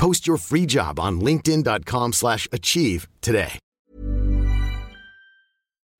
Post your free job on linkedin.com/achieve slash achieve today.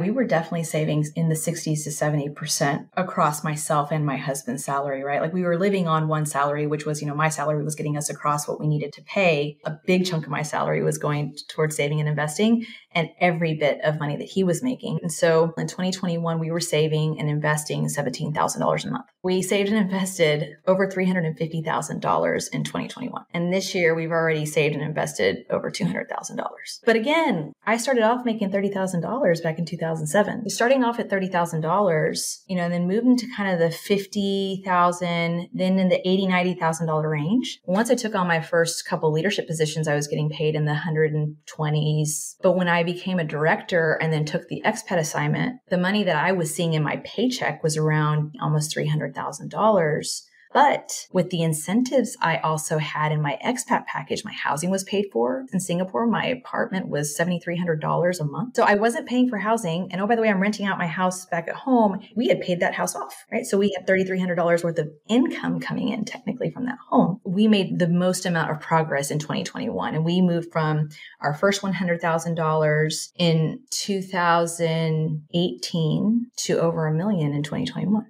We were definitely savings in the 60s to 70% across myself and my husband's salary, right? Like we were living on one salary, which was, you know, my salary was getting us across what we needed to pay. A big chunk of my salary was going towards saving and investing and every bit of money that he was making. And so in 2021, we were saving and investing $17,000 a month. We saved and invested over $350,000 in 2021. And this year, we've already saved and invested over $200,000. But again, I started off making $30,000 back in 2007. Starting off at $30,000, you know, and then moving to kind of the 50,000, then in the 80, $90,000 range. Once I took on my first couple leadership positions, I was getting paid in the 120s. But when I I became a director and then took the expat assignment, the money that I was seeing in my paycheck was around almost $300,000. But with the incentives I also had in my expat package, my housing was paid for in Singapore. My apartment was $7,300 a month. So I wasn't paying for housing. And oh, by the way, I'm renting out my house back at home. We had paid that house off, right? So we had $3,300 worth of income coming in technically from that home. We made the most amount of progress in 2021 and we moved from our first $100,000 in 2018 to over a million in 2021.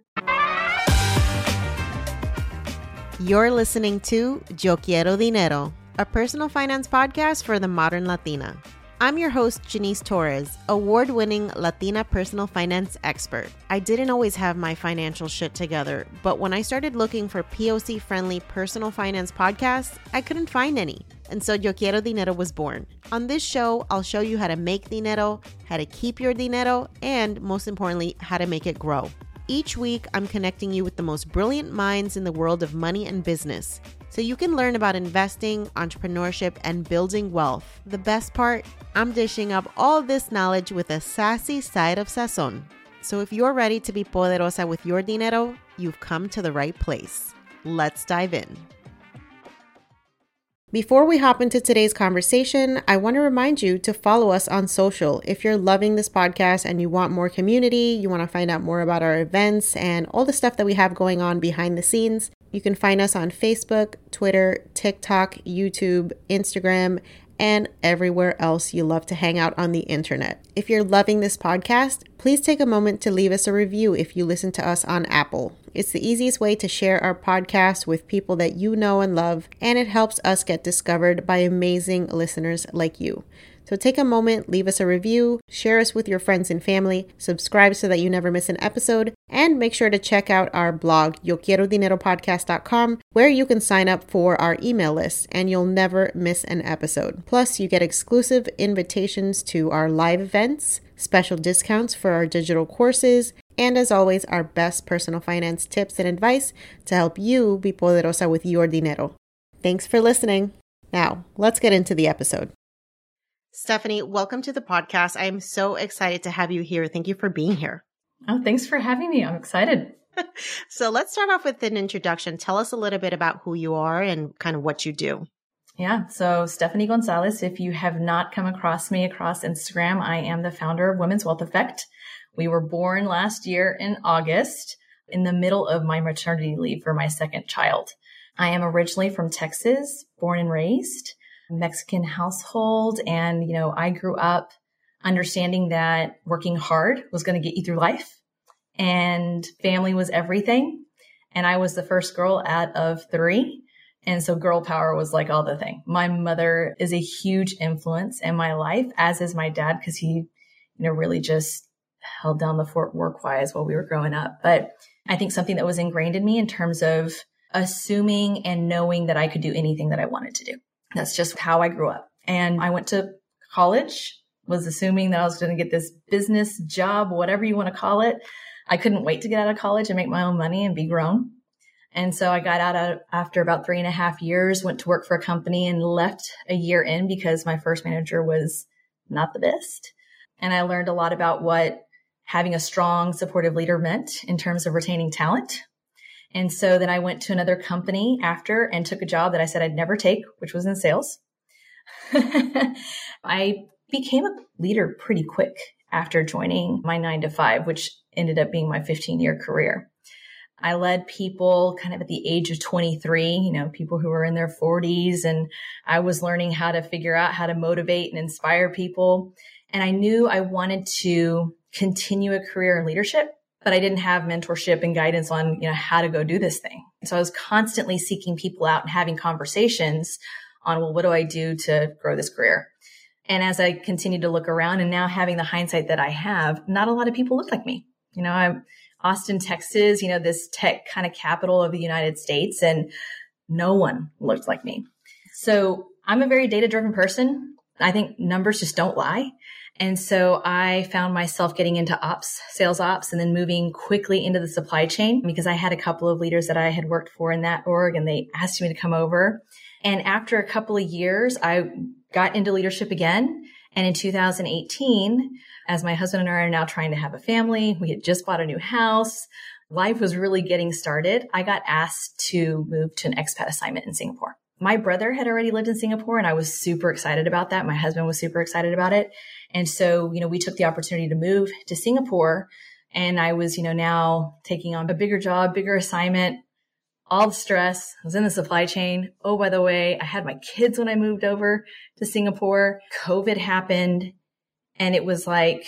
You're listening to Yo Quiero Dinero, a personal finance podcast for the modern Latina. I'm your host, Janice Torres, award winning Latina personal finance expert. I didn't always have my financial shit together, but when I started looking for POC friendly personal finance podcasts, I couldn't find any. And so Yo Quiero Dinero was born. On this show, I'll show you how to make dinero, how to keep your dinero, and most importantly, how to make it grow. Each week, I'm connecting you with the most brilliant minds in the world of money and business so you can learn about investing, entrepreneurship, and building wealth. The best part, I'm dishing up all this knowledge with a sassy side of sazon. So if you're ready to be poderosa with your dinero, you've come to the right place. Let's dive in. Before we hop into today's conversation, I want to remind you to follow us on social. If you're loving this podcast and you want more community, you want to find out more about our events and all the stuff that we have going on behind the scenes, you can find us on Facebook, Twitter, TikTok, YouTube, Instagram, and everywhere else you love to hang out on the internet. If you're loving this podcast, please take a moment to leave us a review if you listen to us on Apple. It's the easiest way to share our podcast with people that you know and love, and it helps us get discovered by amazing listeners like you. So take a moment, leave us a review, share us with your friends and family, subscribe so that you never miss an episode, and make sure to check out our blog, YoQuieroDineroPodcast.com, where you can sign up for our email list and you'll never miss an episode. Plus, you get exclusive invitations to our live events special discounts for our digital courses, and as always, our best personal finance tips and advice to help you be poderosa with your dinero. Thanks for listening. Now, let's get into the episode. Stephanie, welcome to the podcast. I am so excited to have you here. Thank you for being here. Oh, thanks for having me. I'm excited. so let's start off with an introduction. Tell us a little bit about who you are and kind of what you do. Yeah. So Stephanie Gonzalez, if you have not come across me across Instagram, I am the founder of Women's Wealth Effect. We were born last year in August in the middle of my maternity leave for my second child. I am originally from Texas, born and raised, Mexican household. And, you know, I grew up understanding that working hard was going to get you through life and family was everything. And I was the first girl out of three. And so girl power was like all the thing. My mother is a huge influence in my life, as is my dad, because he, you know, really just held down the fort work wise while we were growing up. But I think something that was ingrained in me in terms of assuming and knowing that I could do anything that I wanted to do. That's just how I grew up. And I went to college, was assuming that I was going to get this business job, whatever you want to call it. I couldn't wait to get out of college and make my own money and be grown. And so I got out after about three and a half years, went to work for a company and left a year in because my first manager was not the best. And I learned a lot about what having a strong supportive leader meant in terms of retaining talent. And so then I went to another company after and took a job that I said I'd never take, which was in sales. I became a leader pretty quick after joining my nine to five, which ended up being my 15 year career. I led people kind of at the age of 23, you know, people who were in their 40s. And I was learning how to figure out how to motivate and inspire people. And I knew I wanted to continue a career in leadership, but I didn't have mentorship and guidance on, you know, how to go do this thing. So I was constantly seeking people out and having conversations on, well, what do I do to grow this career? And as I continued to look around and now having the hindsight that I have, not a lot of people look like me. You know, I'm Austin, Texas, you know, this tech kind of capital of the United States, and no one looked like me. So I'm a very data driven person. I think numbers just don't lie. And so I found myself getting into ops, sales ops, and then moving quickly into the supply chain because I had a couple of leaders that I had worked for in that org and they asked me to come over. And after a couple of years, I got into leadership again. And in 2018, as my husband and I are now trying to have a family, we had just bought a new house. Life was really getting started. I got asked to move to an expat assignment in Singapore. My brother had already lived in Singapore and I was super excited about that. My husband was super excited about it. And so, you know, we took the opportunity to move to Singapore and I was, you know, now taking on a bigger job, bigger assignment, all the stress. I was in the supply chain. Oh, by the way, I had my kids when I moved over to Singapore. COVID happened and it was like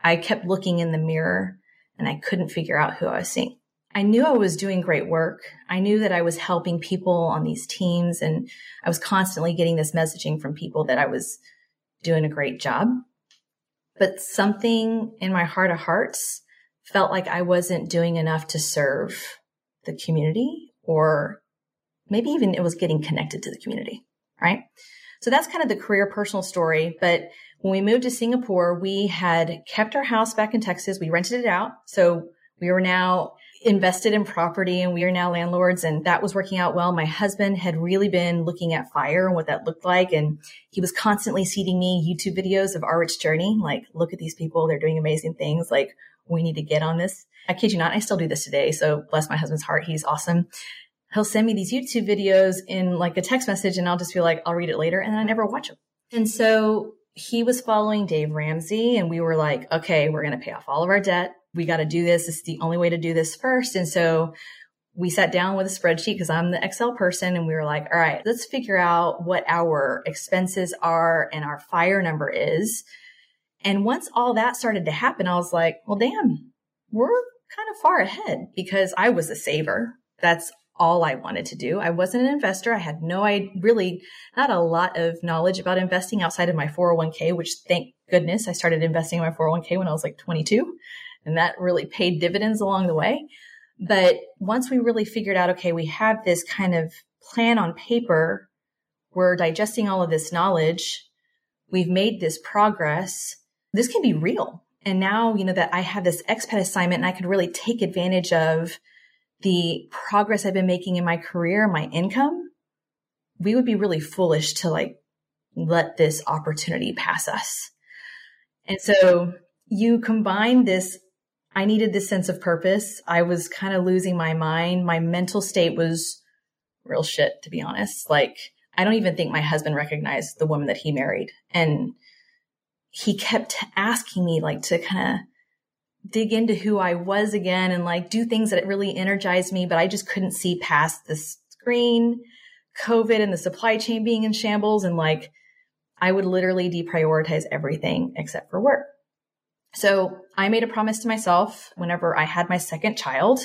I kept looking in the mirror and I couldn't figure out who I was seeing. I knew I was doing great work. I knew that I was helping people on these teams and I was constantly getting this messaging from people that I was doing a great job. But something in my heart of hearts felt like I wasn't doing enough to serve the community or maybe even it was getting connected to the community, right? So that's kind of the career personal story. But when we moved to Singapore, we had kept our house back in Texas. We rented it out. So we were now invested in property and we are now landlords and that was working out well. My husband had really been looking at fire and what that looked like. And he was constantly seeding me YouTube videos of Our Rich Journey. Like, look at these people. They're doing amazing things. Like, we need to get on this. I kid you not, I still do this today. So bless my husband's heart. He's awesome. He'll send me these YouTube videos in like a text message and I'll just be like, I'll read it later. And then I never watch them. And so he was following Dave Ramsey and we were like, okay, we're going to pay off all of our debt. We got to do this. It's the only way to do this first. And so we sat down with a spreadsheet because I'm the Excel person and we were like, all right, let's figure out what our expenses are and our fire number is. And once all that started to happen, I was like, well, damn, we're kind of far ahead because I was a saver. That's all I wanted to do. I wasn't an investor. I had no, I really not a lot of knowledge about investing outside of my 401k, which thank goodness I started investing in my 401k when I was like 22 and that really paid dividends along the way. But once we really figured out, okay, we have this kind of plan on paper. We're digesting all of this knowledge. We've made this progress this can be real. And now, you know, that I have this expat assignment and I could really take advantage of the progress I've been making in my career, my income, we would be really foolish to like let this opportunity pass us. And so you combine this I needed this sense of purpose. I was kind of losing my mind. My mental state was real shit, to be honest. Like, I don't even think my husband recognized the woman that he married. And he kept asking me, like, to kind of dig into who I was again and like do things that really energized me, but I just couldn't see past the screen, COVID and the supply chain being in shambles. And like, I would literally deprioritize everything except for work. So I made a promise to myself whenever I had my second child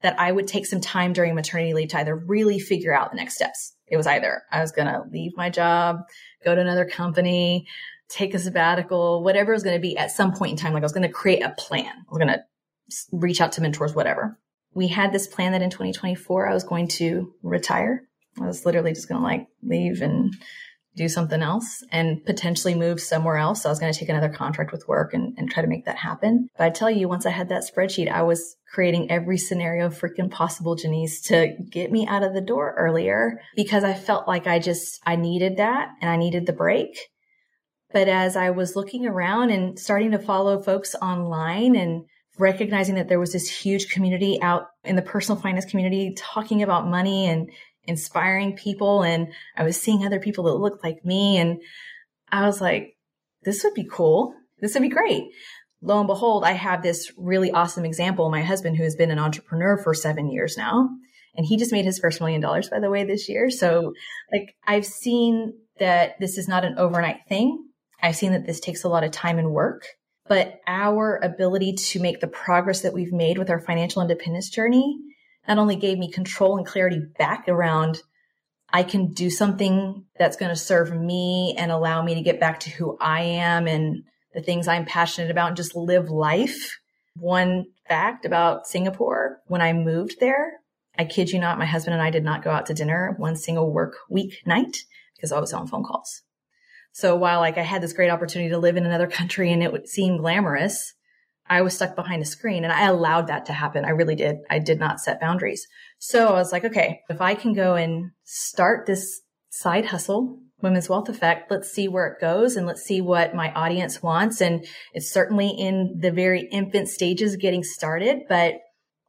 that I would take some time during maternity leave to either really figure out the next steps. It was either I was going to leave my job, go to another company, take a sabbatical, whatever it was going to be at some point in time. Like I was going to create a plan. I was going to reach out to mentors, whatever. We had this plan that in 2024, I was going to retire. I was literally just going to like leave and do something else and potentially move somewhere else. So I was going to take another contract with work and, and try to make that happen. But I tell you, once I had that spreadsheet, I was creating every scenario freaking possible, Janice, to get me out of the door earlier because I felt like I just, I needed that and I needed the break. But as I was looking around and starting to follow folks online and recognizing that there was this huge community out in the personal finance community talking about money and inspiring people and I was seeing other people that looked like me. And I was like, this would be cool. This would be great. Lo and behold, I have this really awesome example. My husband, who has been an entrepreneur for seven years now, and he just made his first million dollars, by the way, this year. So like I've seen that this is not an overnight thing. I've seen that this takes a lot of time and work, but our ability to make the progress that we've made with our financial independence journey not only gave me control and clarity back around I can do something that's going to serve me and allow me to get back to who I am and the things I'm passionate about and just live life. One fact about Singapore, when I moved there, I kid you not, my husband and I did not go out to dinner one single work week night because I was on phone calls. So while like I had this great opportunity to live in another country and it would seem glamorous, I was stuck behind a screen and I allowed that to happen. I really did. I did not set boundaries. So I was like, okay, if I can go and start this side hustle, Women's Wealth Effect, let's see where it goes and let's see what my audience wants. And it's certainly in the very infant stages getting started, but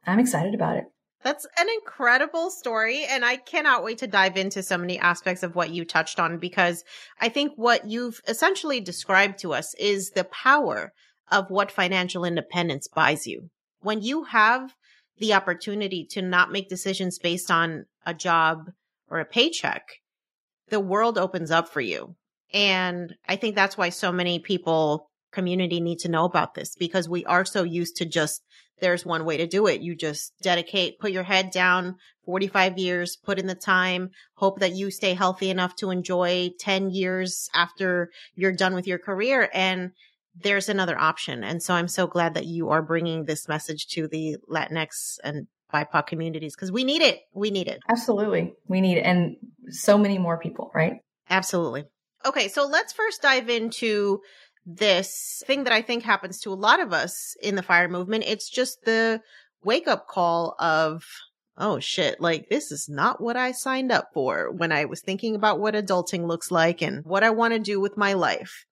I'm excited about it. That's an incredible story. And I cannot wait to dive into so many aspects of what you touched on because I think what you've essentially described to us is the power of what financial independence buys you. When you have the opportunity to not make decisions based on a job or a paycheck, the world opens up for you. And I think that's why so many people community need to know about this because we are so used to just there's one way to do it. You just dedicate, put your head down 45 years, put in the time, hope that you stay healthy enough to enjoy 10 years after you're done with your career. And there's another option. And so I'm so glad that you are bringing this message to the Latinx and BIPOC communities because we need it. We need it. Absolutely. We need it. And so many more people, right? Absolutely. Okay. So let's first dive into this thing that I think happens to a lot of us in the fire movement. It's just the wake up call of, oh shit, like this is not what I signed up for when I was thinking about what adulting looks like and what I want to do with my life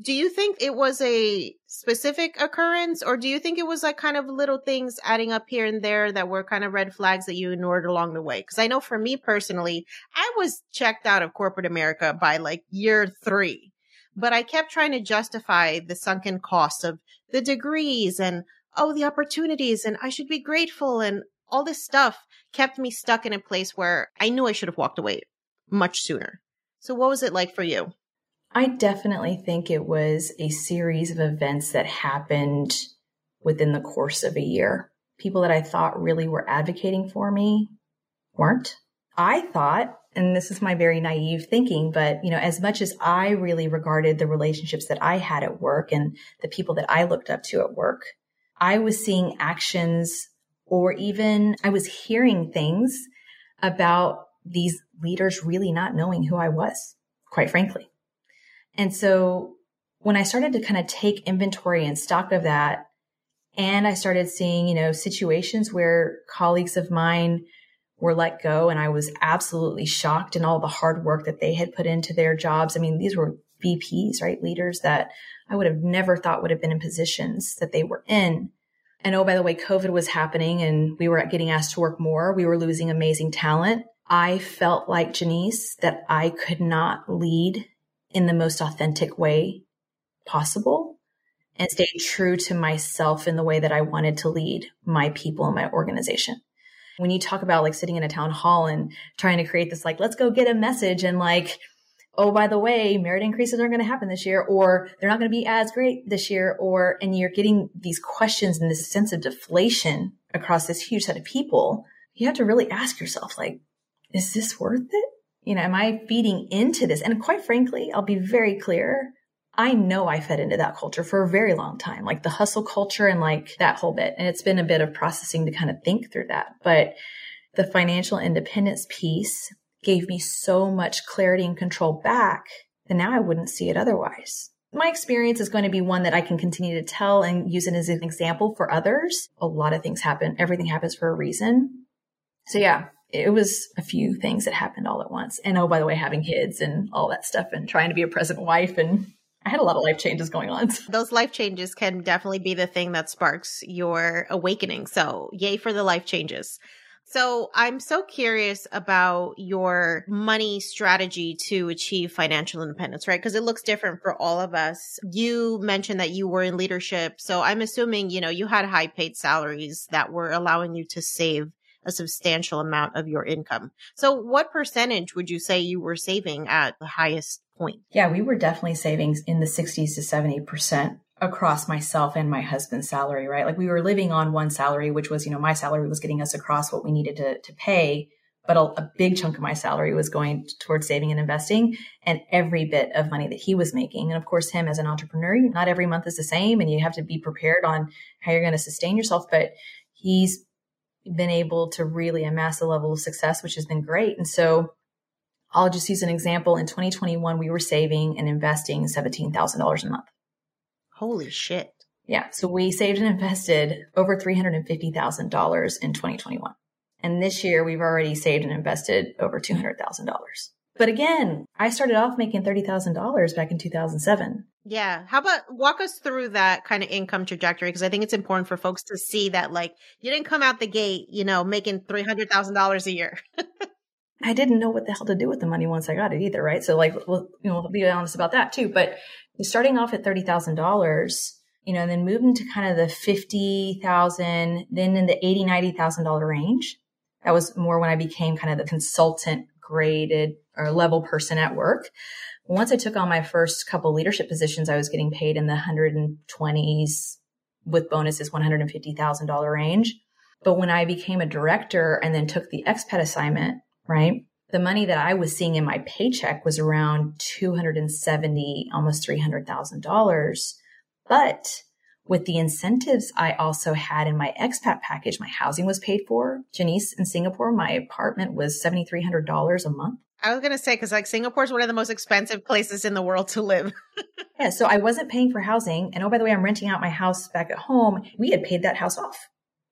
do you think it was a specific occurrence or do you think it was like kind of little things adding up here and there that were kind of red flags that you ignored along the way? Because i know for me personally i was checked out of corporate america by like year three but i kept trying to justify the sunken cost of the degrees and oh the opportunities and i should be grateful and all this stuff kept me stuck in a place where i knew i should have walked away much sooner. So what was it like for you I definitely think it was a series of events that happened within the course of a year. People that I thought really were advocating for me weren't. I thought, and this is my very naive thinking, but you know, as much as I really regarded the relationships that I had at work and the people that I looked up to at work, I was seeing actions or even I was hearing things about these leaders really not knowing who I was, quite frankly. And so when I started to kind of take inventory and stock of that, and I started seeing, you know, situations where colleagues of mine were let go and I was absolutely shocked in all the hard work that they had put into their jobs. I mean, these were VPs, right? Leaders that I would have never thought would have been in positions that they were in. And oh, by the way, COVID was happening and we were getting asked to work more. We were losing amazing talent. I felt like Janice that I could not lead in the most authentic way possible and stay true to myself in the way that I wanted to lead my people and my organization. When you talk about like sitting in a town hall and trying to create this, like, let's go get a message and like, oh, by the way, merit increases aren't going to happen this year, or they're not going to be as great this year, or, and you're getting these questions and this sense of deflation across this huge set of people. You have to really ask yourself, like, is this worth it? You know, am I feeding into this? And quite frankly, I'll be very clear. I know I fed into that culture for a very long time, like the hustle culture and like that whole bit. And it's been a bit of processing to kind of think through that. But the financial independence piece gave me so much clarity and control back that now I wouldn't see it otherwise. My experience is going to be one that I can continue to tell and use it as an example for others. A lot of things happen. Everything happens for a reason. So yeah, it was a few things that happened all at once. And oh, by the way, having kids and all that stuff and trying to be a present wife and I had a lot of life changes going on. Those life changes can definitely be the thing that sparks your awakening. So, yay for the life changes. So, I'm so curious about your money strategy to achieve financial independence, right? Because it looks different for all of us. You mentioned that you were in leadership. So, I'm assuming, you know, you had high paid salaries that were allowing you to save a substantial amount of your income. So what percentage would you say you were saving at the highest point? Yeah, we were definitely saving in the 60s to 70% across myself and my husband's salary, right? Like we were living on one salary, which was, you know, my salary was getting us across what we needed to, to pay. But a, a big chunk of my salary was going towards saving and investing and every bit of money that he was making. And of course, him as an entrepreneur, not every month is the same and you have to be prepared on how you're going to sustain yourself. But he's been able to really amass a level of success, which has been great. And so I'll just use an example. In 2021, we were saving and investing $17,000 a month. Holy shit. Yeah. So we saved and invested over $350,000 in 2021. And this year we've already saved and invested over $200,000. But again, I started off making $30,000 back in 2007. Yeah. How about walk us through that kind of income trajectory? Because I think it's important for folks to see that, like, you didn't come out the gate, you know, making $300,000 a year. I didn't know what the hell to do with the money once I got it either, right? So, like, well, you know, I'll be honest about that too. But starting off at $30,000, you know, and then moving to kind of the 50,000, then in the 80, $90,000 range. That was more when I became kind of the consultant graded or level person at work once I took on my first couple leadership positions, I was getting paid in the 120s with bonuses, $150,000 range. But when I became a director and then took the expat assignment, right? The money that I was seeing in my paycheck was around 270, almost $300,000. But with the incentives I also had in my expat package, my housing was paid for. Janice in Singapore, my apartment was $7,300 a month. I was going to say, because like Singapore is one of the most expensive places in the world to live. yeah. So I wasn't paying for housing. And oh, by the way, I'm renting out my house back at home. We had paid that house off.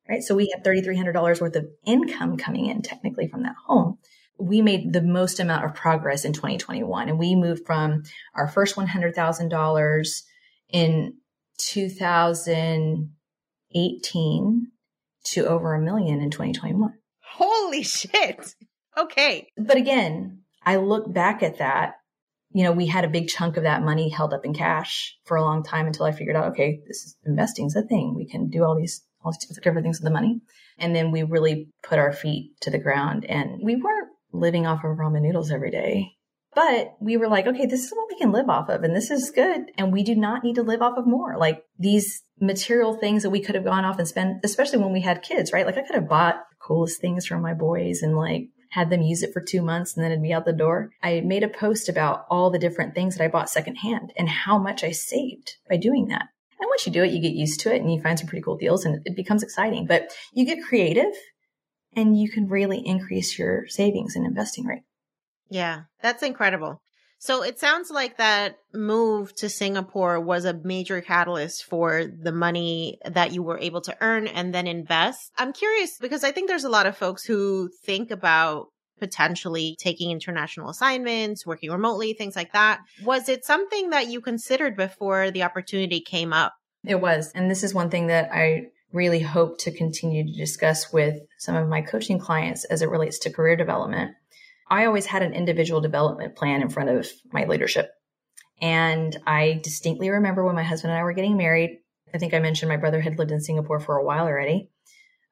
Right. So we had $3,300 worth of income coming in technically from that home. We made the most amount of progress in 2021 and we moved from our first $100,000 in 2018 to over a million in 2021. Holy shit. Okay. But again, I look back at that. You know, we had a big chunk of that money held up in cash for a long time until I figured out, okay, this is investing is a thing. We can do all these, all these different things with the money. And then we really put our feet to the ground and we weren't living off of ramen noodles every day. But we were like, okay, this is what we can live off of and this is good. And we do not need to live off of more. Like these material things that we could have gone off and spent, especially when we had kids, right? Like I could have bought coolest things for my boys and like had them use it for two months and then it'd be out the door. I made a post about all the different things that I bought secondhand and how much I saved by doing that. And once you do it, you get used to it and you find some pretty cool deals and it becomes exciting. But you get creative and you can really increase your savings and investing rate. Yeah, that's incredible. So it sounds like that move to Singapore was a major catalyst for the money that you were able to earn and then invest. I'm curious because I think there's a lot of folks who think about potentially taking international assignments, working remotely, things like that. Was it something that you considered before the opportunity came up? It was. And this is one thing that I really hope to continue to discuss with some of my coaching clients as it relates to career development. I always had an individual development plan in front of my leadership. And I distinctly remember when my husband and I were getting married. I think I mentioned my brother had lived in Singapore for a while already.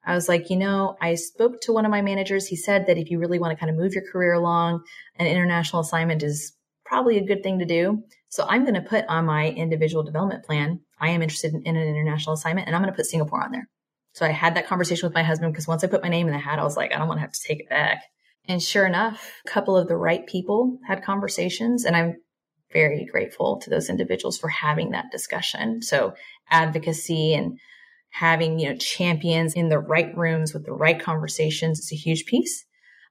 I was like, you know, I spoke to one of my managers. He said that if you really want to kind of move your career along, an international assignment is probably a good thing to do. So I'm going to put on my individual development plan. I am interested in, in an international assignment and I'm going to put Singapore on there. So I had that conversation with my husband because once I put my name in the hat, I was like, I don't want to have to take it back. And sure enough, a couple of the right people had conversations and I'm very grateful to those individuals for having that discussion. So advocacy and having, you know, champions in the right rooms with the right conversations is a huge piece.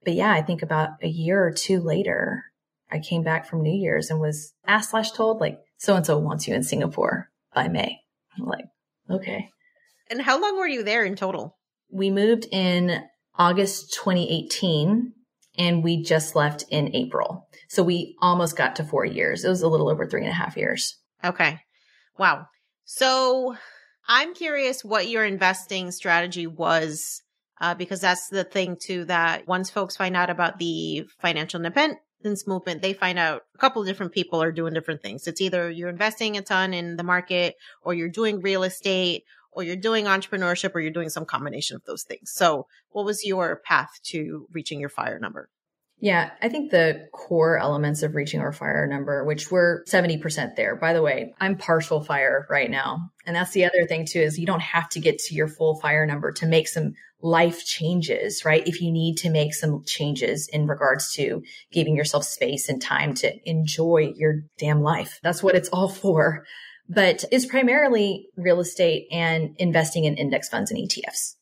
But yeah, I think about a year or two later, I came back from New Year's and was asked slash told like, so and so wants you in Singapore by May. I'm like, okay. And how long were you there in total? We moved in August 2018 and we just left in April. So we almost got to four years. It was a little over three and a half years. Okay. Wow. So I'm curious what your investing strategy was, uh, because that's the thing too, that once folks find out about the financial independence movement, they find out a couple of different people are doing different things. It's either you're investing a ton in the market or you're doing real estate or you're doing entrepreneurship or you're doing some combination of those things. So what was your path to reaching your fire number? Yeah, I think the core elements of reaching our fire number, which we're 70% there. By the way, I'm partial fire right now. And that's the other thing too, is you don't have to get to your full fire number to make some life changes, right? If you need to make some changes in regards to giving yourself space and time to enjoy your damn life. That's what it's all for. But it's primarily real estate and investing in index funds and ETFs.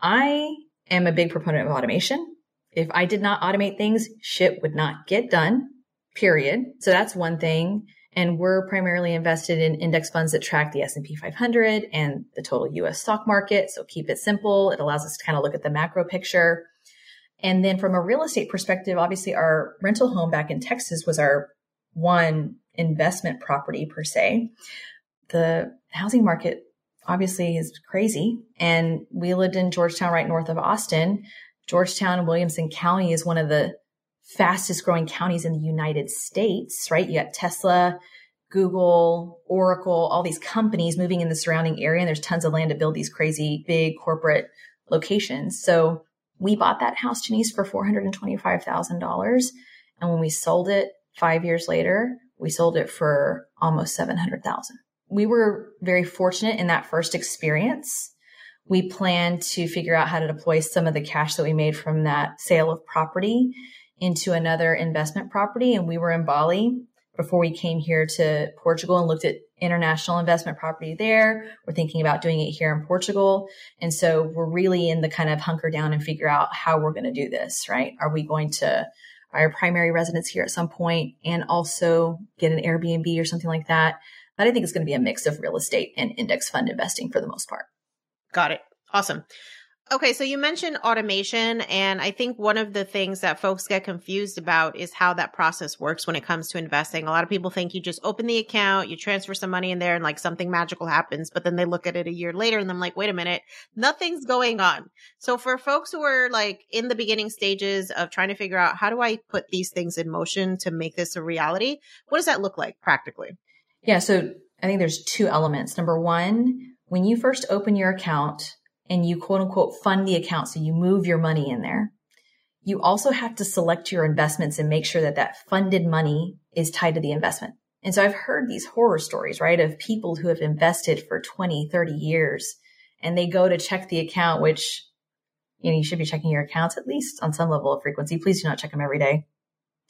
I am a big proponent of automation. If I did not automate things, shit would not get done, period. So that's one thing. And we're primarily invested in index funds that track the S&P 500 and the total US stock market. So keep it simple. It allows us to kind of look at the macro picture. And then from a real estate perspective, obviously our rental home back in Texas was our one investment property per se. The housing market obviously is crazy. And we lived in Georgetown, right north of Austin. Georgetown and Williamson County is one of the fastest growing counties in the United States, right? You got Tesla, Google, Oracle, all these companies moving in the surrounding area. And there's tons of land to build these crazy big corporate locations. So we bought that house, Janice, for $425,000. And when we sold it five years later, we sold it for almost 700,000. We were very fortunate in that first experience we plan to figure out how to deploy some of the cash that we made from that sale of property into another investment property. And we were in Bali before we came here to Portugal and looked at international investment property there. We're thinking about doing it here in Portugal. And so we're really in the kind of hunker down and figure out how we're going to do this, right? Are we going to our primary residence here at some point and also get an Airbnb or something like that? But I think it's going to be a mix of real estate and index fund investing for the most part. Got it. Awesome. Okay, so you mentioned automation, and I think one of the things that folks get confused about is how that process works when it comes to investing. A lot of people think you just open the account, you transfer some money in there, and like something magical happens, but then they look at it a year later and I'm like, wait a minute, nothing's going on. So for folks who are like in the beginning stages of trying to figure out how do I put these things in motion to make this a reality, what does that look like practically? Yeah, so I think there's two elements. Number one, when you first open your account and you quote unquote fund the account, so you move your money in there, you also have to select your investments and make sure that that funded money is tied to the investment. And so I've heard these horror stories, right, of people who have invested for 20, 30 years and they go to check the account, which, you know, you should be checking your accounts at least on some level of frequency. Please do not check them every day.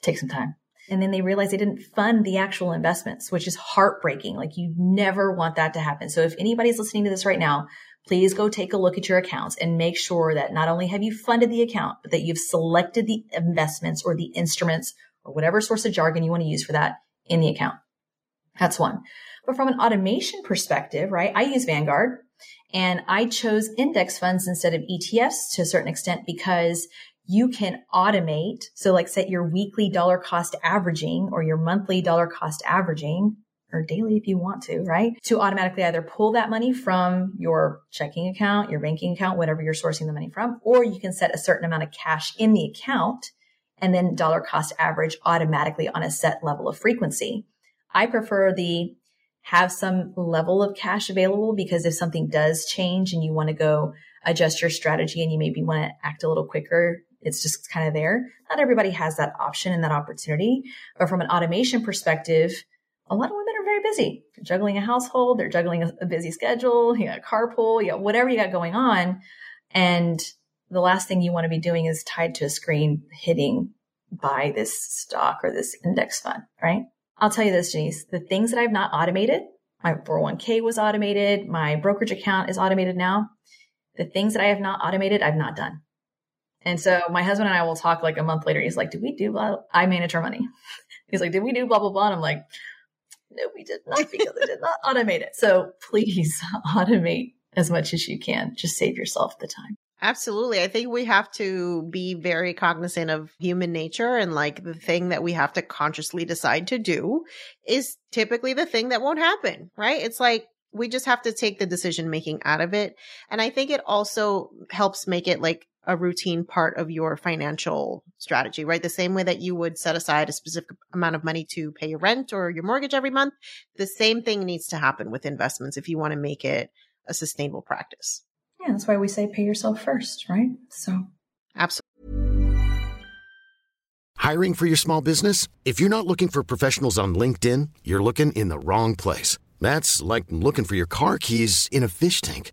Take some time. And then they realize they didn't fund the actual investments, which is heartbreaking. Like you never want that to happen. So if anybody's listening to this right now, please go take a look at your accounts and make sure that not only have you funded the account, but that you've selected the investments or the instruments or whatever source of jargon you want to use for that in the account. That's one. But from an automation perspective, right? I use Vanguard and I chose index funds instead of ETFs to a certain extent because you can automate. So like set your weekly dollar cost averaging or your monthly dollar cost averaging or daily if you want to, right? To automatically either pull that money from your checking account, your banking account, whatever you're sourcing the money from, or you can set a certain amount of cash in the account and then dollar cost average automatically on a set level of frequency. I prefer the have some level of cash available because if something does change and you want to go adjust your strategy and you maybe want to act a little quicker, it's just kind of there. Not everybody has that option and that opportunity. But from an automation perspective, a lot of women are very busy. They're juggling a household, they're juggling a, a busy schedule, you got a carpool, you got whatever you got going on. And the last thing you want to be doing is tied to a screen hitting buy this stock or this index fund, right? I'll tell you this, Janice, the things that I've not automated, my 401k was automated, my brokerage account is automated now. The things that I have not automated, I've not done. And so my husband and I will talk like a month later. He's like, did we do blah? I manage our money. He's like, did we do blah, blah, blah? And I'm like, no, we did not because I did not automate it. So please automate as much as you can. Just save yourself the time. Absolutely. I think we have to be very cognizant of human nature and like the thing that we have to consciously decide to do is typically the thing that won't happen, right? It's like we just have to take the decision making out of it. And I think it also helps make it like a routine part of your financial strategy, right? The same way that you would set aside a specific amount of money to pay your rent or your mortgage every month, the same thing needs to happen with investments if you want to make it a sustainable practice. Yeah, that's why we say pay yourself first, right? So, absolutely. Hiring for your small business? If you're not looking for professionals on LinkedIn, you're looking in the wrong place. That's like looking for your car keys in a fish tank.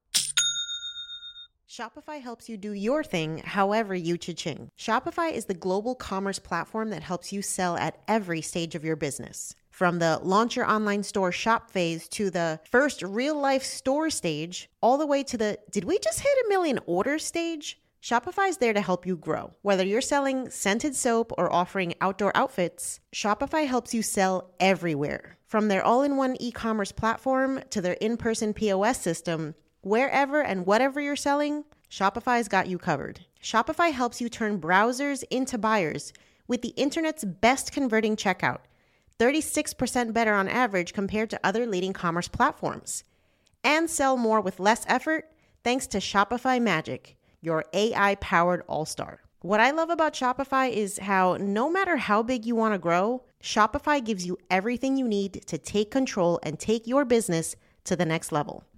Shopify helps you do your thing however you cha-ching. Shopify is the global commerce platform that helps you sell at every stage of your business. From the launch your online store shop phase to the first real life store stage, all the way to the did we just hit a million order stage? Shopify is there to help you grow. Whether you're selling scented soap or offering outdoor outfits, Shopify helps you sell everywhere. From their all in one e commerce platform to their in person POS system, wherever and whatever you're selling, Shopify's got you covered. Shopify helps you turn browsers into buyers with the internet's best converting checkout 36% better on average compared to other leading commerce platforms. And sell more with less effort thanks to Shopify Magic, your AI powered all star. What I love about Shopify is how no matter how big you want to grow, Shopify gives you everything you need to take control and take your business to the next level.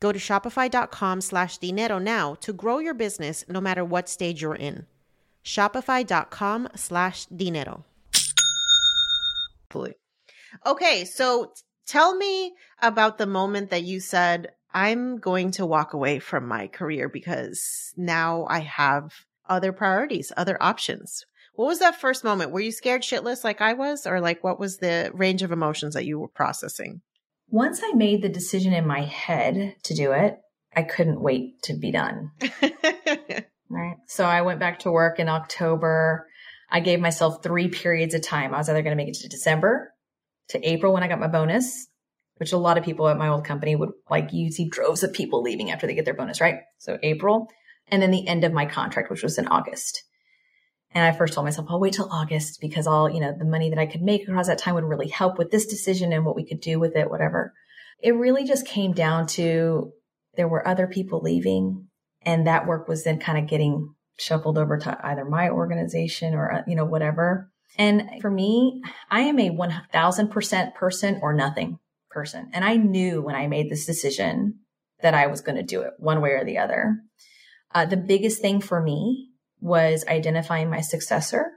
Go to shopify.com slash dinero now to grow your business no matter what stage you're in. Shopify.com slash dinero. Okay, so Tell me about the moment that you said, I'm going to walk away from my career because now I have other priorities, other options. What was that first moment? Were you scared shitless like I was? Or like what was the range of emotions that you were processing? Once I made the decision in my head to do it, I couldn't wait to be done. right. So I went back to work in October. I gave myself three periods of time. I was either going to make it to December, to April when I got my bonus, which a lot of people at my old company would like, you see droves of people leaving after they get their bonus, right? So April and then the end of my contract, which was in August. And I first told myself, I'll wait till August because all, you know, the money that I could make across that time would really help with this decision and what we could do with it, whatever. It really just came down to there were other people leaving and that work was then kind of getting shuffled over to either my organization or, uh, you know, whatever. And for me, I am a 1000% person or nothing person. And I knew when I made this decision that I was going to do it one way or the other. Uh, the biggest thing for me was identifying my successor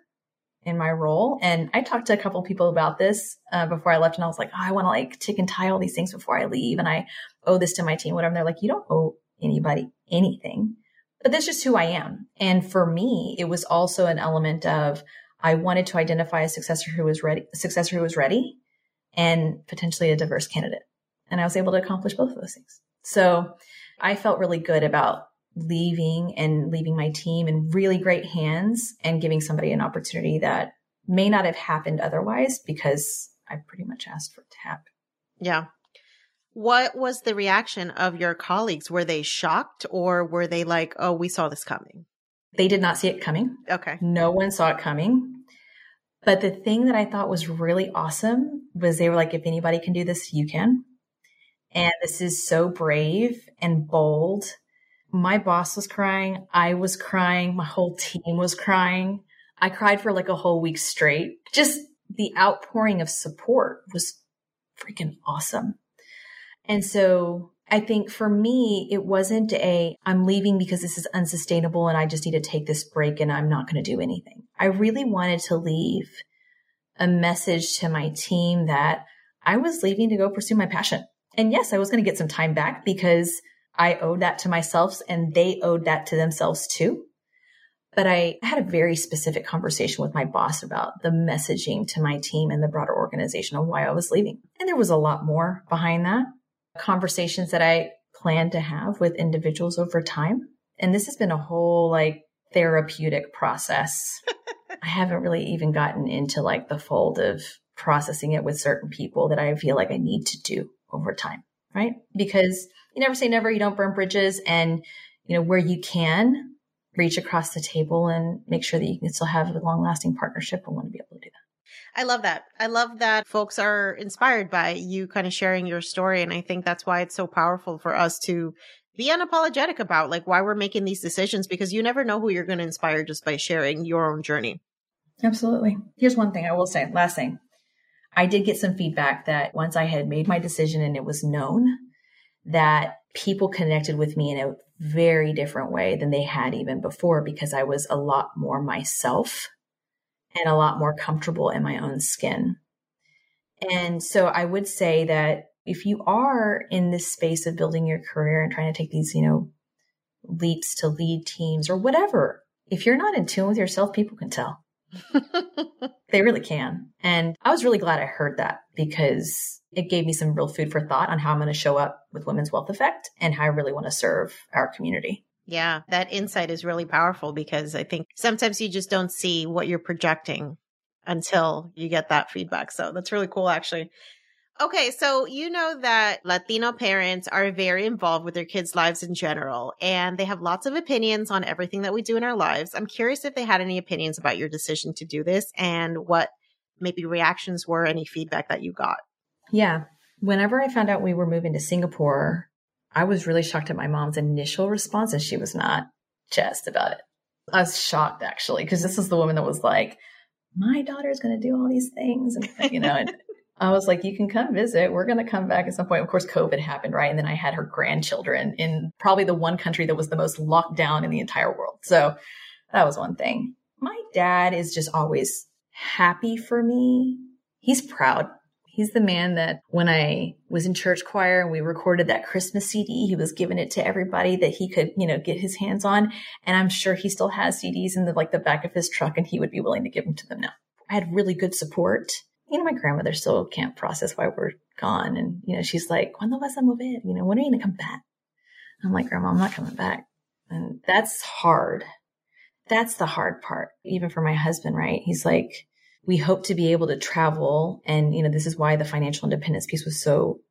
in my role. And I talked to a couple people about this uh, before I left, and I was like, oh, I want to like tick and tie all these things before I leave, and I owe this to my team, whatever. And they're like, you don't owe anybody anything, but that's just who I am. And for me, it was also an element of I wanted to identify a successor who was ready, a successor who was ready, and potentially a diverse candidate. And I was able to accomplish both of those things. So I felt really good about leaving and leaving my team in really great hands and giving somebody an opportunity that may not have happened otherwise because I pretty much asked for happen. Yeah. What was the reaction of your colleagues? Were they shocked or were they like, oh, we saw this coming? They did not see it coming. Okay. No one saw it coming. But the thing that I thought was really awesome was they were like, if anybody can do this, you can. And this is so brave and bold my boss was crying. I was crying. My whole team was crying. I cried for like a whole week straight. Just the outpouring of support was freaking awesome. And so I think for me, it wasn't a, I'm leaving because this is unsustainable and I just need to take this break and I'm not going to do anything. I really wanted to leave a message to my team that I was leaving to go pursue my passion. And yes, I was going to get some time back because I owed that to myself and they owed that to themselves too. But I had a very specific conversation with my boss about the messaging to my team and the broader organization of why I was leaving. And there was a lot more behind that. Conversations that I plan to have with individuals over time. And this has been a whole like therapeutic process. I haven't really even gotten into like the fold of processing it with certain people that I feel like I need to do over time, right? Because you never say never, you don't burn bridges and, you know, where you can reach across the table and make sure that you can still have a long lasting partnership. I want to be able to do that. I love that. I love that folks are inspired by you kind of sharing your story. And I think that's why it's so powerful for us to be unapologetic about like why we're making these decisions because you never know who you're going to inspire just by sharing your own journey. Absolutely. Here's one thing I will say, last thing. I did get some feedback that once I had made my decision and it was known, that people connected with me in a very different way than they had even before because I was a lot more myself and a lot more comfortable in my own skin. And so I would say that if you are in this space of building your career and trying to take these, you know, leaps to lead teams or whatever, if you're not in tune with yourself, people can tell. they really can. And I was really glad I heard that because it gave me some real food for thought on how I'm going to show up with Women's Wealth Effect and how I really want to serve our community. Yeah, that insight is really powerful because I think sometimes you just don't see what you're projecting until you get that feedback. So that's really cool, actually. Okay, so you know that Latino parents are very involved with their kids' lives in general, and they have lots of opinions on everything that we do in our lives. I'm curious if they had any opinions about your decision to do this and what maybe reactions were, any feedback that you got. Yeah. Whenever I found out we were moving to Singapore, I was really shocked at my mom's initial response, and she was not just about it. I was shocked actually, because this is the woman that was like, my daughter's going to do all these things. And, you know, and I was like, you can come visit. We're going to come back at some point. Of course, COVID happened, right? And then I had her grandchildren in probably the one country that was the most locked down in the entire world. So that was one thing. My dad is just always happy for me. He's proud. He's the man that when I was in church choir and we recorded that Christmas CD, he was giving it to everybody that he could, you know, get his hands on. And I'm sure he still has CDs in the like the back of his truck and he would be willing to give them to them now. I had really good support you know, my grandmother still can't process why we're gone. And, you know, she's like, ¿Cuándo vas a mover? You know, when are you going to come back? I'm like, Grandma, I'm not coming back. And that's hard. That's the hard part, even for my husband, right? He's like, we hope to be able to travel. And, you know, this is why the financial independence piece was so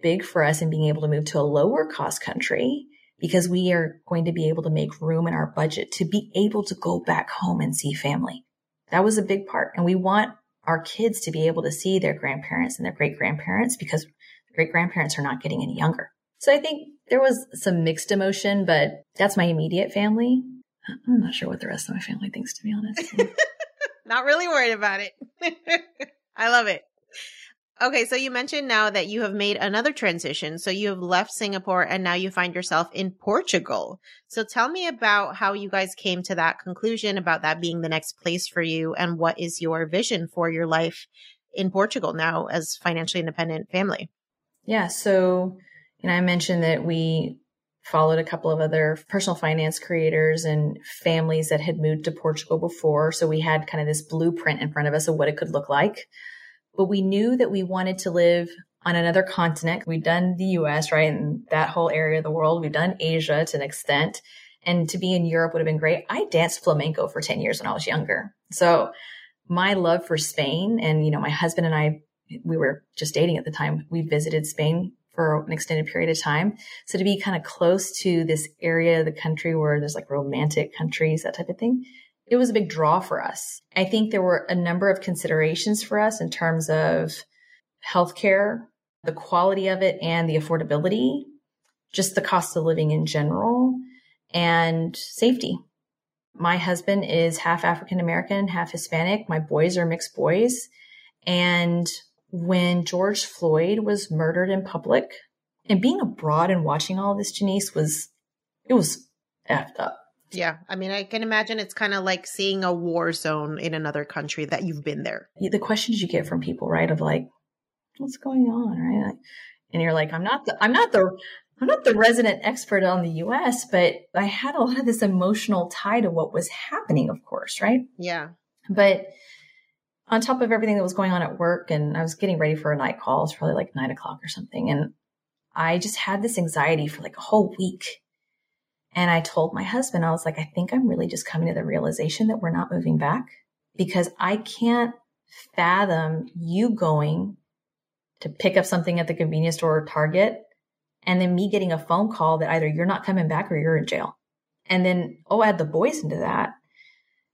big for us and being able to move to a lower cost country because we are going to be able to make room in our budget to be able to go back home and see family. That was a big part. And we want our kids to be able to see their grandparents and their great grandparents because great grandparents are not getting any younger. So I think there was some mixed emotion, but that's my immediate family. I'm not sure what the rest of my family thinks, to be honest. not really worried about it. I love it. Okay, so you mentioned now that you have made another transition. So you have left Singapore and now you find yourself in Portugal. So tell me about how you guys came to that conclusion about that being the next place for you and what is your vision for your life in Portugal now as financially independent family? Yeah, so know, I mentioned that we followed a couple of other personal finance creators and families that had moved to Portugal before. So we had kind of this blueprint in front of us of what it could look like but we knew that we wanted to live on another continent. We've done the US, right? And that whole area of the world. We've done Asia to an extent. And to be in Europe would have been great. I danced flamenco for 10 years when I was younger. So my love for Spain and, you know, my husband and I, we were just dating at the time. We visited Spain for an extended period of time. So to be kind of close to this area of the country where there's like romantic countries, that type of thing, it was a big draw for us. I think there were a number of considerations for us in terms of healthcare, the quality of it and the affordability, just the cost of living in general, and safety. My husband is half African American, half Hispanic. My boys are mixed boys. And when George Floyd was murdered in public, and being abroad and watching all this, Jannese, was, it was effed up. Yeah. I mean, I can imagine it's kind of like seeing a war zone in another country that you've been there. The questions you get from people, right? Of like, what's going on, right? And you're like, I'm not the, I'm not the, I'm not the resident expert on the US, but I had a lot of this emotional tie to what was happening, of course, right? Yeah. But on top of everything that was going on at work, and I was getting ready for a night call, it's probably like nine o'clock or something. And I just had this anxiety for like a whole week and I told my husband, I was like, I think I'm really just coming to the realization that we're not moving back because I can't fathom you going to pick up something at the convenience store or Target and then me getting a phone call that either you're not coming back or you're in jail. And then, oh, add the boys into that.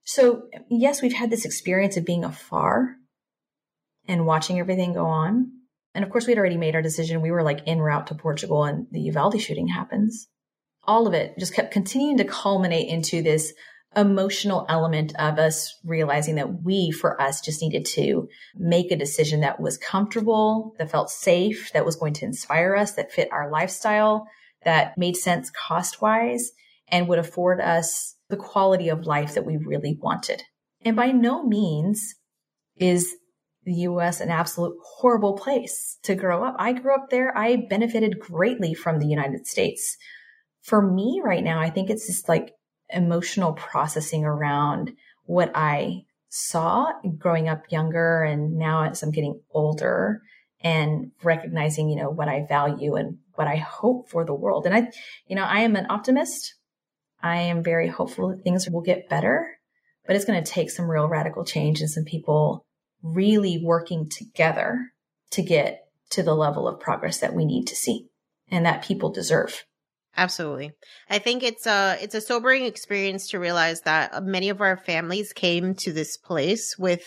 So yes, we've had this experience of being afar and watching everything go on. And of course, we'd already made our decision. We were like en route to Portugal and the Uvalde shooting happens all of it just kept continuing to culminate into this emotional element of us realizing that we, for us, just needed to make a decision that was comfortable, that felt safe, that was going to inspire us, that fit our lifestyle, that made sense cost wise, and would afford us the quality of life that we really wanted. And by no means is the US an absolute horrible place to grow up. I grew up there. I benefited greatly from the United States for me right now, I think it's just like emotional processing around what I saw growing up younger and now as I'm getting older and recognizing, you know, what I value and what I hope for the world. And I, you know, I am an optimist. I am very hopeful that things will get better, but it's going to take some real radical change and some people really working together to get to the level of progress that we need to see and that people deserve. Absolutely. I think it's a it's a sobering experience to realize that uh, many of our families came to this place with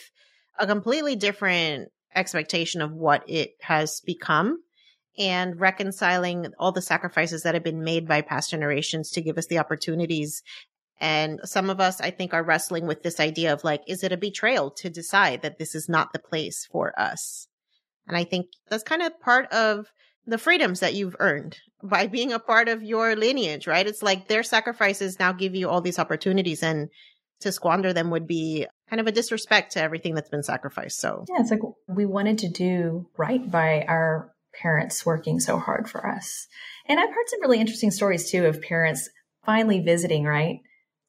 a completely different expectation of what it has become and reconciling all the sacrifices that have been made by past generations to give us the opportunities and some of us, I think, are wrestling with this idea of like, is it a betrayal to decide that this is not the place for us? And I think that's kind of part of the freedoms that you've earned by being a part of your lineage, right? It's like their sacrifices now give you all these opportunities and to squander them would be kind of a disrespect to everything that's been sacrificed. So, yeah, it's like we wanted to do right by our parents working so hard for us. And I've heard some really interesting stories too of parents finally visiting, right?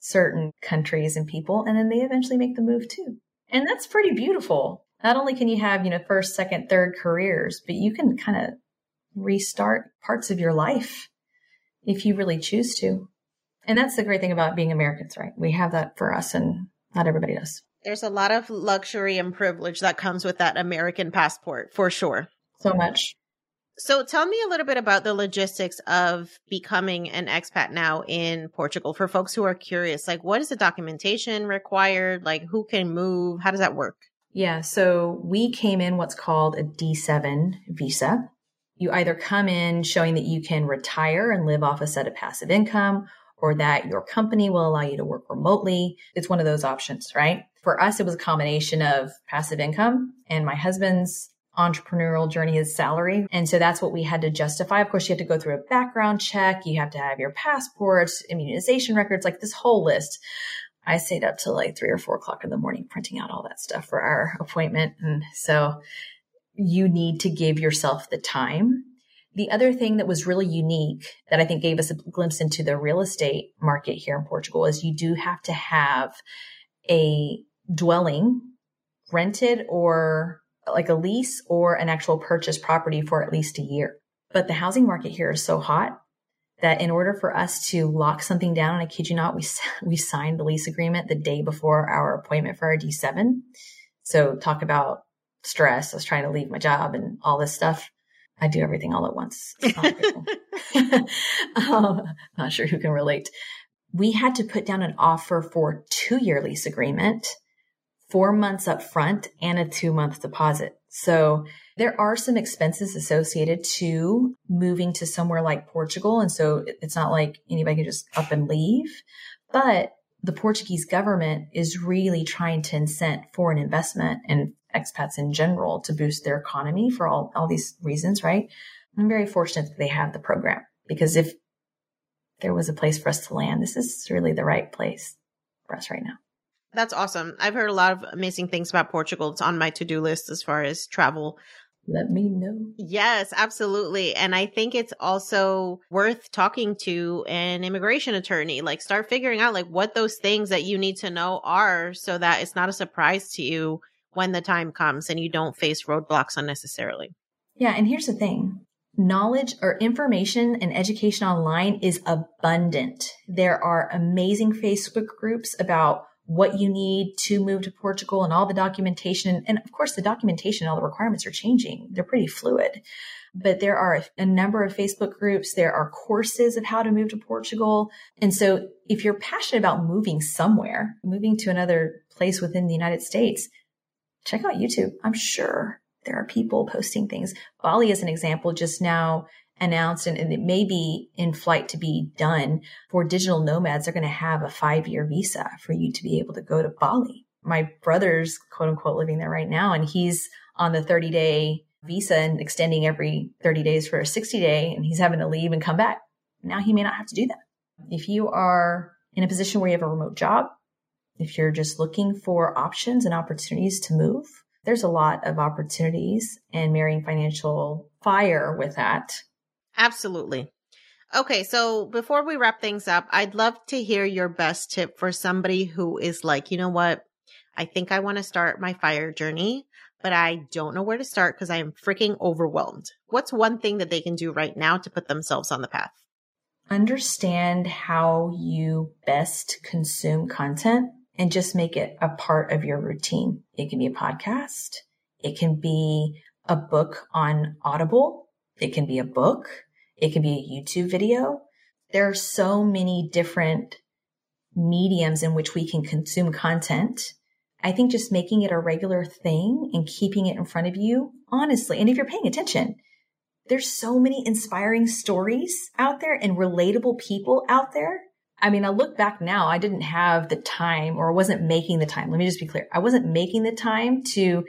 Certain countries and people, and then they eventually make the move too. And that's pretty beautiful. Not only can you have, you know, first, second, third careers, but you can kind of restart parts of your life if you really choose to. And that's the great thing about being Americans, right? We have that for us and not everybody does. There's a lot of luxury and privilege that comes with that American passport for sure. So much. So tell me a little bit about the logistics of becoming an expat now in Portugal for folks who are curious. Like what is the documentation required? Like who can move? How does that work? Yeah, so we came in what's called a D7 visa. You either come in showing that you can retire and live off a set of passive income or that your company will allow you to work remotely. It's one of those options, right? For us, it was a combination of passive income and my husband's entrepreneurial journey is salary. And so that's what we had to justify. Of course, you have to go through a background check. You have to have your passports, immunization records, like this whole list. I stayed up till like three or four o'clock in the morning printing out all that stuff for our appointment. And so you need to give yourself the time. The other thing that was really unique that I think gave us a glimpse into the real estate market here in Portugal is you do have to have a dwelling rented or like a lease or an actual purchase property for at least a year. But the housing market here is so hot that in order for us to lock something down, and I kid you not, we, we signed the lease agreement the day before our appointment for our D7. So talk about stress. I was trying to leave my job and all this stuff. I do everything all at once. um, not sure who can relate. We had to put down an offer for two year lease agreement, four months up front and a two month deposit. So there are some expenses associated to moving to somewhere like Portugal. And so it's not like anybody can just up and leave, but the Portuguese government is really trying to incent foreign investment and expats in general to boost their economy for all, all these reasons, right? I'm very fortunate that they have the program because if there was a place for us to land, this is really the right place for us right now. That's awesome. I've heard a lot of amazing things about Portugal. It's on my to do list as far as travel. Let me know. Yes, absolutely. And I think it's also worth talking to an immigration attorney. Like, start figuring out like what those things that you need to know are so that it's not a surprise to you when the time comes and you don't face roadblocks unnecessarily. Yeah. And here's the thing knowledge or information and education online is abundant. There are amazing Facebook groups about what you need to move to Portugal and all the documentation. And of course, the documentation, all the requirements are changing. They're pretty fluid. But there are a number of Facebook groups. There are courses of how to move to Portugal. And so if you're passionate about moving somewhere, moving to another place within the United States, check out YouTube. I'm sure there are people posting things. Bali, as an example, just now announced and, it may be in flight to be done for digital nomads. They're going to have a five year visa for you to be able to go to Bali. My brother's quote unquote living there right now, and he's on the 30 day visa and extending every 30 days for a 60 day, and he's having to leave and come back. Now he may not have to do that. If you are in a position where you have a remote job, if you're just looking for options and opportunities to move, there's a lot of opportunities and marrying financial fire with that. Absolutely. Okay, so before we wrap things up, I'd love to hear your best tip for somebody who is like, you know what? I think I want to start my fire journey, but I don't know where to start because I am freaking overwhelmed. What's one thing that they can do right now to put themselves on the path? Understand how you best consume content and just make it a part of your routine. It can be a podcast. It can be a book on Audible. It can be a book. It can be a YouTube video. There are so many different mediums in which we can consume content. I think just making it a regular thing and keeping it in front of you, honestly, and if you're paying attention, there's so many inspiring stories out there and relatable people out there I mean, I look back now, I didn't have the time or wasn't making the time. Let me just be clear. I wasn't making the time to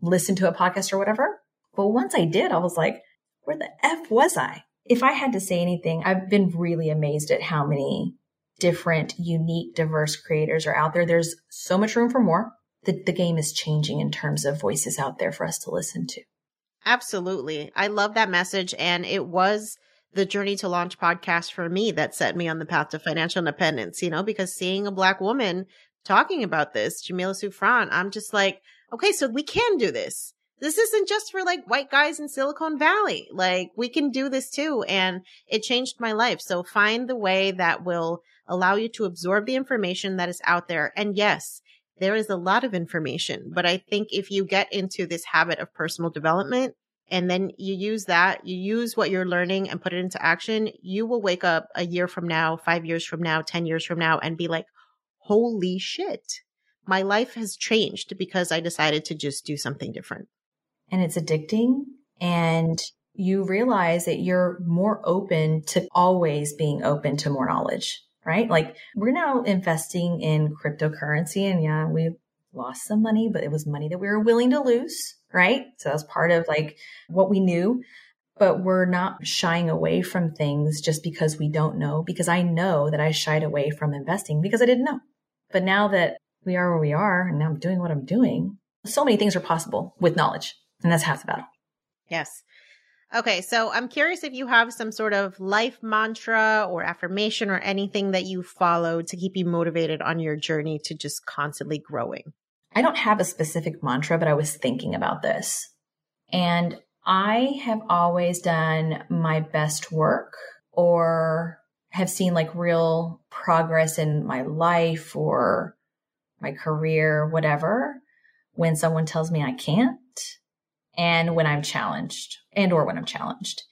listen to a podcast or whatever. But once I did, I was like, where the F was I? If I had to say anything, I've been really amazed at how many different, unique, diverse creators are out there. There's so much room for more. The, the game is changing in terms of voices out there for us to listen to. Absolutely. I love that message. And it was the Journey to Launch podcast for me that set me on the path to financial independence, you know, because seeing a black woman talking about this, Jamila Souffrant, I'm just like, okay, so we can do this. This isn't just for like white guys in Silicon Valley. Like we can do this too. And it changed my life. So find the way that will allow you to absorb the information that is out there. And yes, there is a lot of information, but I think if you get into this habit of personal development, and then you use that, you use what you're learning and put it into action, you will wake up a year from now, five years from now, 10 years from now, and be like, holy shit, my life has changed because I decided to just do something different. And it's addicting. And you realize that you're more open to always being open to more knowledge, right? Like we're now investing in cryptocurrency and yeah, we lost some money, but it was money that we were willing to lose, right? So that's part of like what we knew, but we're not shying away from things just because we don't know, because I know that I shied away from investing because I didn't know. But now that we are where we are and now I'm doing what I'm doing, so many things are possible with knowledge. And that's half the battle. Yes. Okay, so I'm curious if you have some sort of life mantra or affirmation or anything that you follow to keep you motivated on your journey to just constantly growing. I don't have a specific mantra, but I was thinking about this. And I have always done my best work or have seen like real progress in my life or my career, whatever, when someone tells me I can't and when I'm challenged and or when I'm challenged.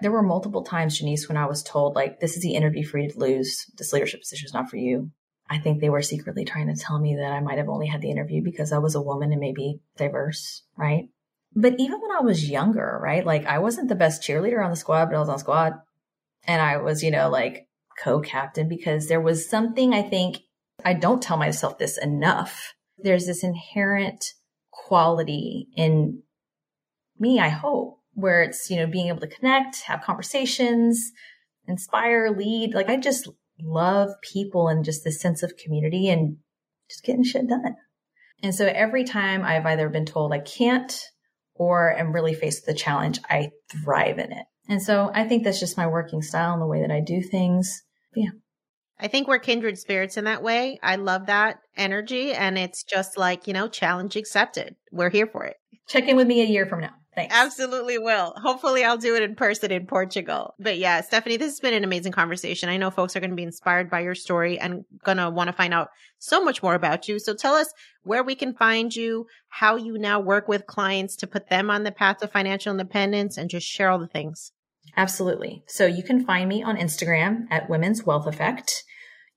There were multiple times, Jannese, when I was told like, this is the interview for you to lose. This leadership position is not for you. I think they were secretly trying to tell me that I might have only had the interview because I was a woman and maybe diverse, right? But even when I was younger, right? Like I wasn't the best cheerleader on the squad, but I was on squad and I was, you know, like co-captain because there was something I think I don't tell myself this enough. There's this inherent quality in me, I hope, where it's, you know, being able to connect, have conversations, inspire, lead. Like I just love people and just this sense of community and just getting shit done. And so every time I've either been told I can't or am really faced with a challenge, I thrive in it. And so I think that's just my working style and the way that I do things. But yeah. I think we're kindred spirits in that way. I love that energy. And it's just like, you know, challenge accepted. We're here for it. Check in with me a year from now. Thanks. Absolutely will. Hopefully, I'll do it in person in Portugal. But yeah, Stephanie, this has been an amazing conversation. I know folks are going to be inspired by your story and going to want to find out so much more about you. So tell us where we can find you, how you now work with clients to put them on the path to financial independence, and just share all the things. Absolutely. So you can find me on Instagram at Women's Wealth Effect.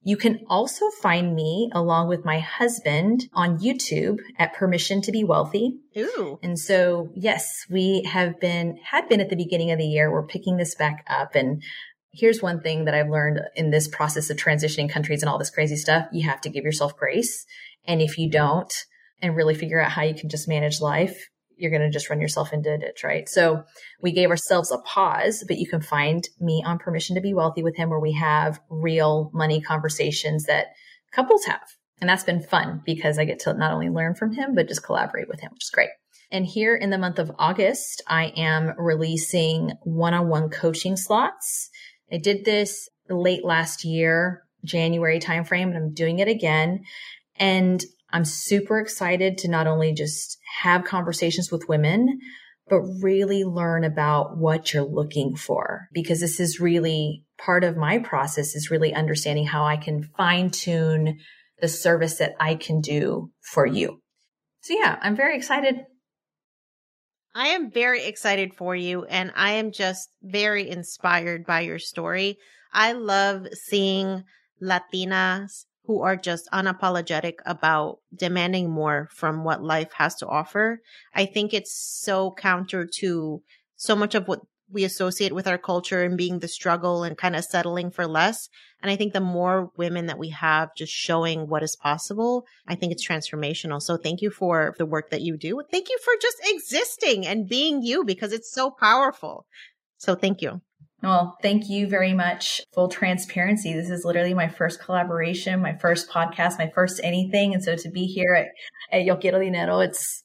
You can also find me along with my husband on YouTube at Permission to Be Wealthy. Ooh. And so, yes, we have been, had been at the beginning of the year. We're picking this back up. And here's one thing that I've learned in this process of transitioning countries and all this crazy stuff. You have to give yourself grace. And if you don't, and really figure out how you can just manage life, you're going to just run yourself into a ditch, right? So we gave ourselves a pause, but you can find me on Permission to Be Wealthy with him where we have real money conversations that couples have. And that's been fun because I get to not only learn from him, but just collaborate with him, which is great. And here in the month of August, I am releasing one on one coaching slots. I did this late last year, January timeframe, and I'm doing it again. And I'm super excited to not only just have conversations with women, but really learn about what you're looking for because this is really part of my process is really understanding how I can fine tune the service that I can do for you. So yeah, I'm very excited. I am very excited for you and I am just very inspired by your story. I love seeing Latinas who are just unapologetic about demanding more from what life has to offer. I think it's so counter to so much of what we associate with our culture and being the struggle and kind of settling for less. And I think the more women that we have just showing what is possible, I think it's transformational. So thank you for the work that you do. Thank you for just existing and being you because it's so powerful. So thank you. Well, thank you very much. Full transparency. This is literally my first collaboration, my first podcast, my first anything. And so to be here at, at Yo Quiero Dinero, it's,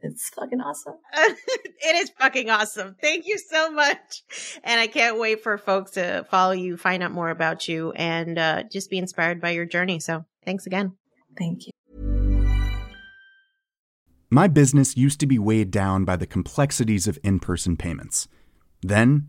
it's fucking awesome. it is fucking awesome. Thank you so much. And I can't wait for folks to follow you, find out more about you, and uh, just be inspired by your journey. So thanks again. Thank you. My business used to be weighed down by the complexities of in person payments. Then,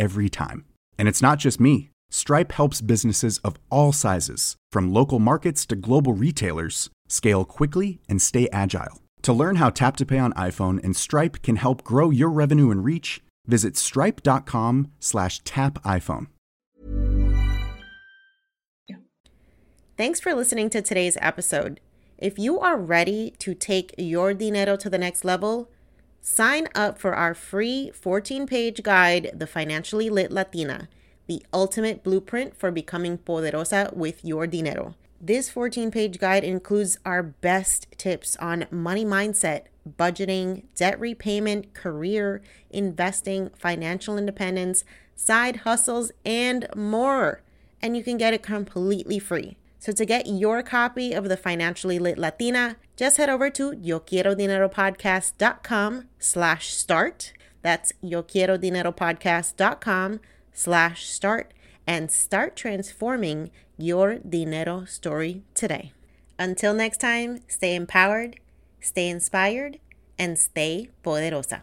every time. And it's not just me. Stripe helps businesses of all sizes, from local markets to global retailers, scale quickly and stay agile. To learn how Tap to Pay on iPhone and Stripe can help grow your revenue and reach, visit stripe.com slash tap iPhone. Thanks for listening to today's episode. If you are ready to take your dinero to the next level, sign up for our free 14 page guide, The Financially Lit Latina, the ultimate blueprint for becoming poderosa with your dinero. This 14 page guide includes our best tips on money mindset, budgeting, debt repayment, career, investing, financial independence, side hustles, and more. And you can get it completely free. So to get your copy of the Financially Lit Latina, just head over to YoQuieroDineroPodcast.com slash start. That's YoQuieroDineroPodcast.com slash start and start transforming your dinero story today. Until next time, stay empowered, stay inspired, and stay poderosa.